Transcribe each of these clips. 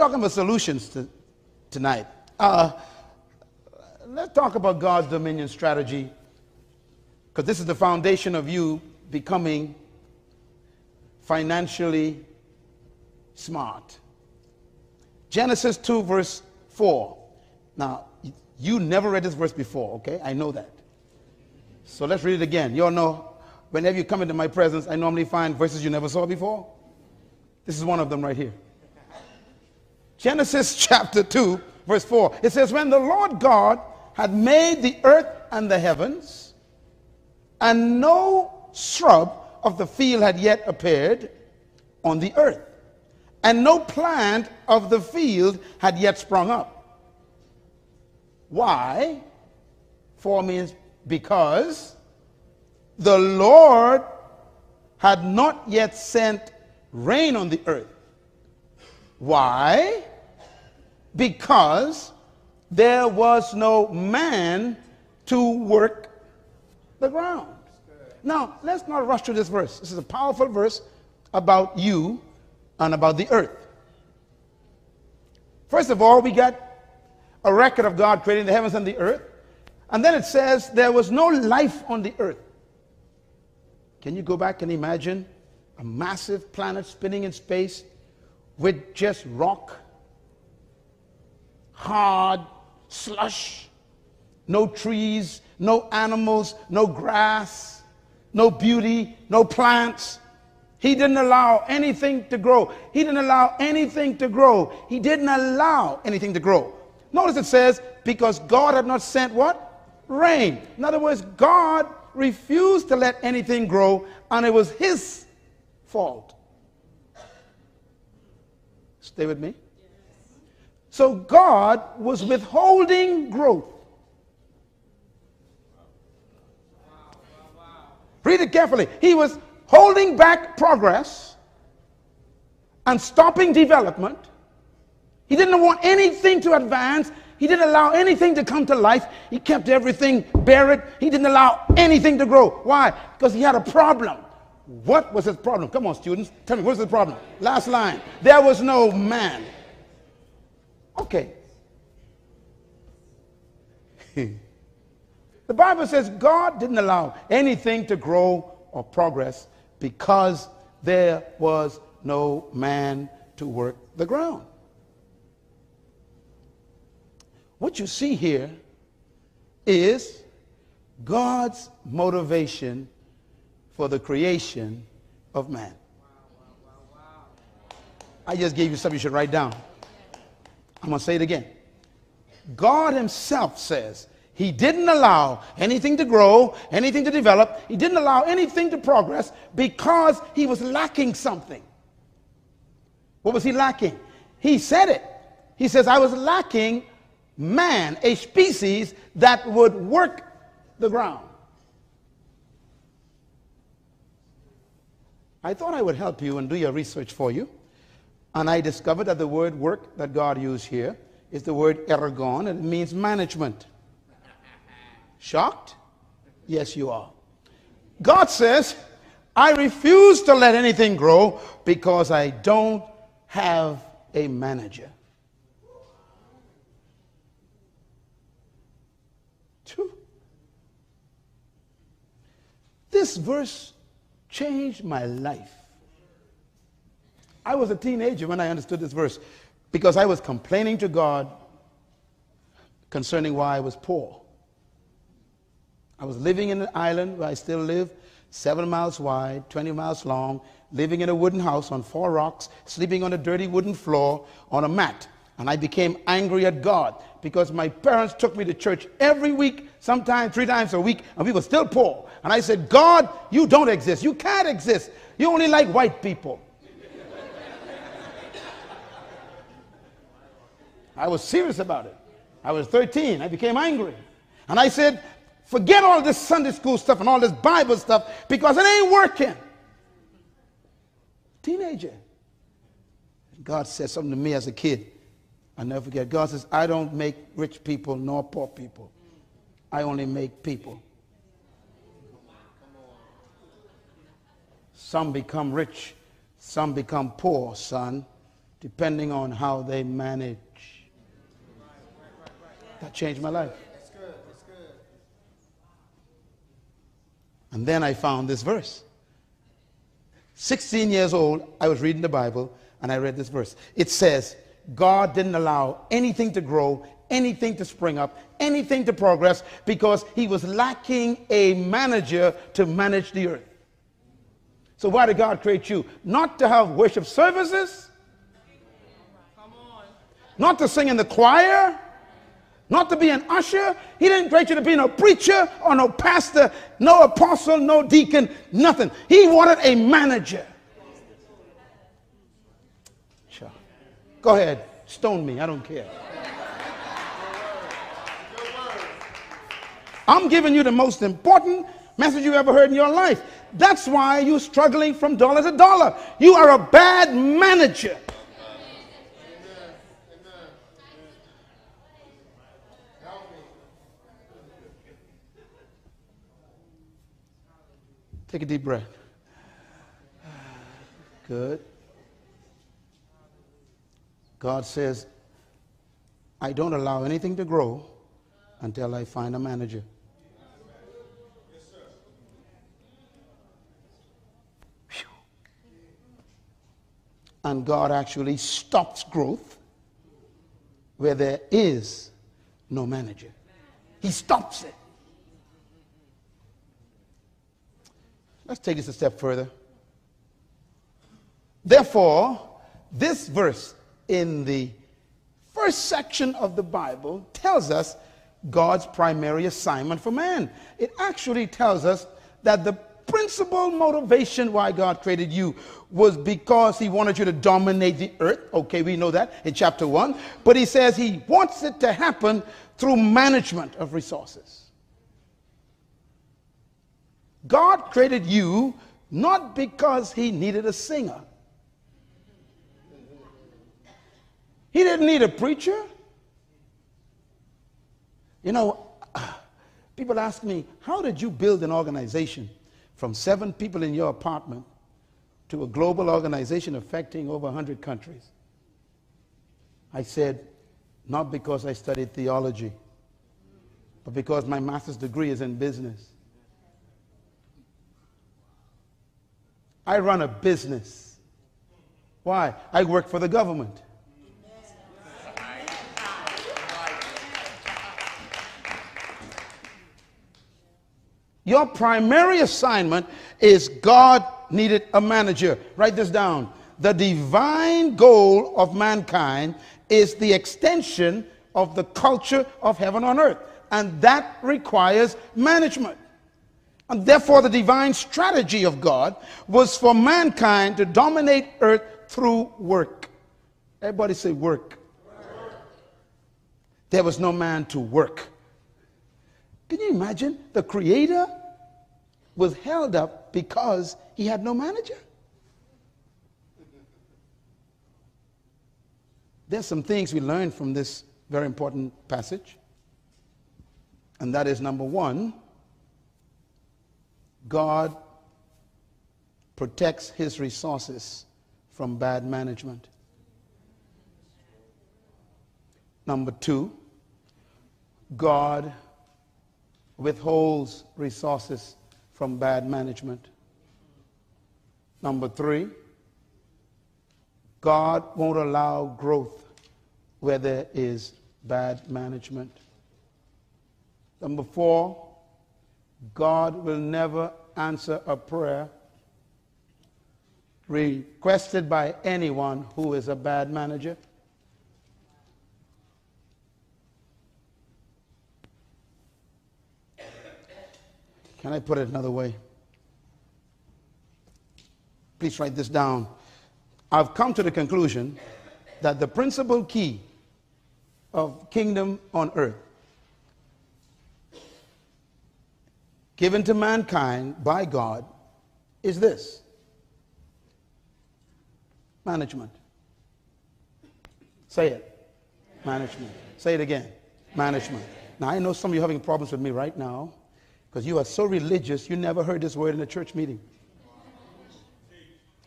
talking about solutions to, tonight. Uh, let's talk about God's dominion strategy, because this is the foundation of you becoming financially smart. Genesis 2, verse 4. Now, you never read this verse before, okay? I know that. So let's read it again. You all know, whenever you come into my presence, I normally find verses you never saw before. This is one of them right here. Genesis chapter 2, verse 4. It says, When the Lord God had made the earth and the heavens, and no shrub of the field had yet appeared on the earth, and no plant of the field had yet sprung up. Why? For means because the Lord had not yet sent rain on the earth. Why? Because there was no man to work the ground. Now, let's not rush through this verse. This is a powerful verse about you and about the earth. First of all, we got a record of God creating the heavens and the earth. And then it says there was no life on the earth. Can you go back and imagine a massive planet spinning in space with just rock, hard slush, no trees, no animals, no grass, no beauty, no plants? He didn't allow anything to grow. He didn't allow anything to grow. He didn't allow anything to grow. Notice it says, because God had not sent what? Rain. In other words, God refused to let anything grow, and it was his fault. Stay with me. So God was withholding growth. Read it carefully. He was holding back progress and stopping development. He didn't want anything to advance. He didn't allow anything to come to life. He kept everything buried. He didn't allow anything to grow. Why? Because he had a problem. What was his problem? Come on, students. Tell me, what's the problem? Last line. There was no man. Okay. the Bible says God didn't allow anything to grow or progress because there was no man to work the ground. What you see here is God's motivation for the creation of man. I just gave you something you should write down. I'm going to say it again. God Himself says He didn't allow anything to grow, anything to develop, He didn't allow anything to progress because He was lacking something. What was He lacking? He said it. He says, I was lacking man, a species that would work the ground. I thought I would help you and do your research for you. And I discovered that the word work that God used here is the word ergon, and it means management. Shocked? Yes, you are. God says, I refuse to let anything grow because I don't have a manager. This verse changed my life. I was a teenager when I understood this verse because I was complaining to God concerning why I was poor. I was living in an island where I still live, seven miles wide, 20 miles long, living in a wooden house on four rocks, sleeping on a dirty wooden floor on a mat. And I became angry at God because my parents took me to church every week, sometimes three times a week, and we were still poor. And I said, God, you don't exist. You can't exist. You only like white people. I was serious about it. I was 13. I became angry. And I said, forget all this Sunday school stuff and all this Bible stuff because it ain't working. Teenager. God said something to me as a kid. I never forget. God says, I don't make rich people nor poor people. I only make people. Some become rich, some become poor, son. depending on how they manage. That changed my life. And then I found this verse. 16 years old, I was reading the Bible and I read this verse. It says, God didn't allow anything to grow, anything to spring up, anything to progress because he was lacking a manager to manage the earth. So, why did God create you? Not to have worship services, not to sing in the choir, not to be an usher. He didn't create you to be no preacher or no pastor, no apostle, no deacon, nothing. He wanted a manager. Sure. Go ahead, stone me, I don't care. I'm giving you the most important message you ever heard in your life. That's why you're struggling from dollar to dollar. You are a bad manager. Take a deep breath. Good. God says, I don't allow anything to grow until I find a manager. And God actually stops growth where there is no manager. He stops it. Let's take this a step further. Therefore, this verse in the first section of the Bible tells us God's primary assignment for man. It actually tells us that the principal motivation why God created you was because he wanted you to dominate the earth. Okay, we know that in chapter 1. But he says he wants it to happen through management of resources. God created you not because he needed a singer. He didn't need a preacher. You know, people ask me, how did you build an organization from seven people in your apartment to a global organization affecting over 100 countries? I said, not because I studied theology, but because my master's degree is in business. I run a business. Why? I work for the government. Your primary assignment is God needed a manager. Write this down. The divine goal of mankind is the extension of the culture of heaven on earth, and that requires management. And therefore, the divine strategy of God was for mankind to dominate earth through work. Everybody say work. work. There was no man to work. Can you imagine? The Creator was held up because he had no manager. There's some things we learn from this very important passage. And that is number one, God protects his resources from bad management. Number two, God withholds resources from bad management. Number three, God won't allow growth where there is bad management. Number four, God will never answer a prayer requested by anyone who is a bad manager. Can I put it another way? Please write this down. I've come to the conclusion that the principal key of kingdom on earth given to mankind by God is this management. Say it. Management. Say it again. Management. Now, I know some of you are having problems with me right now because you are so religious, you never heard this word in a church meeting.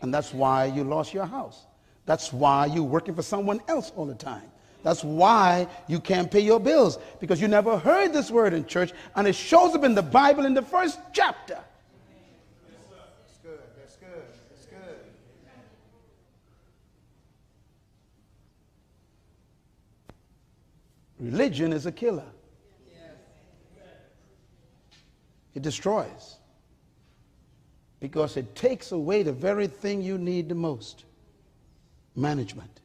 And that's why you lost your house. That's why you're working for someone else all the time. That's why you can't pay your bills because you never heard this word in church and it shows up in the Bible in the first chapter. That's good. That's good. That's good. Religion is a killer. It destroys because it takes away the very thing you need the most management.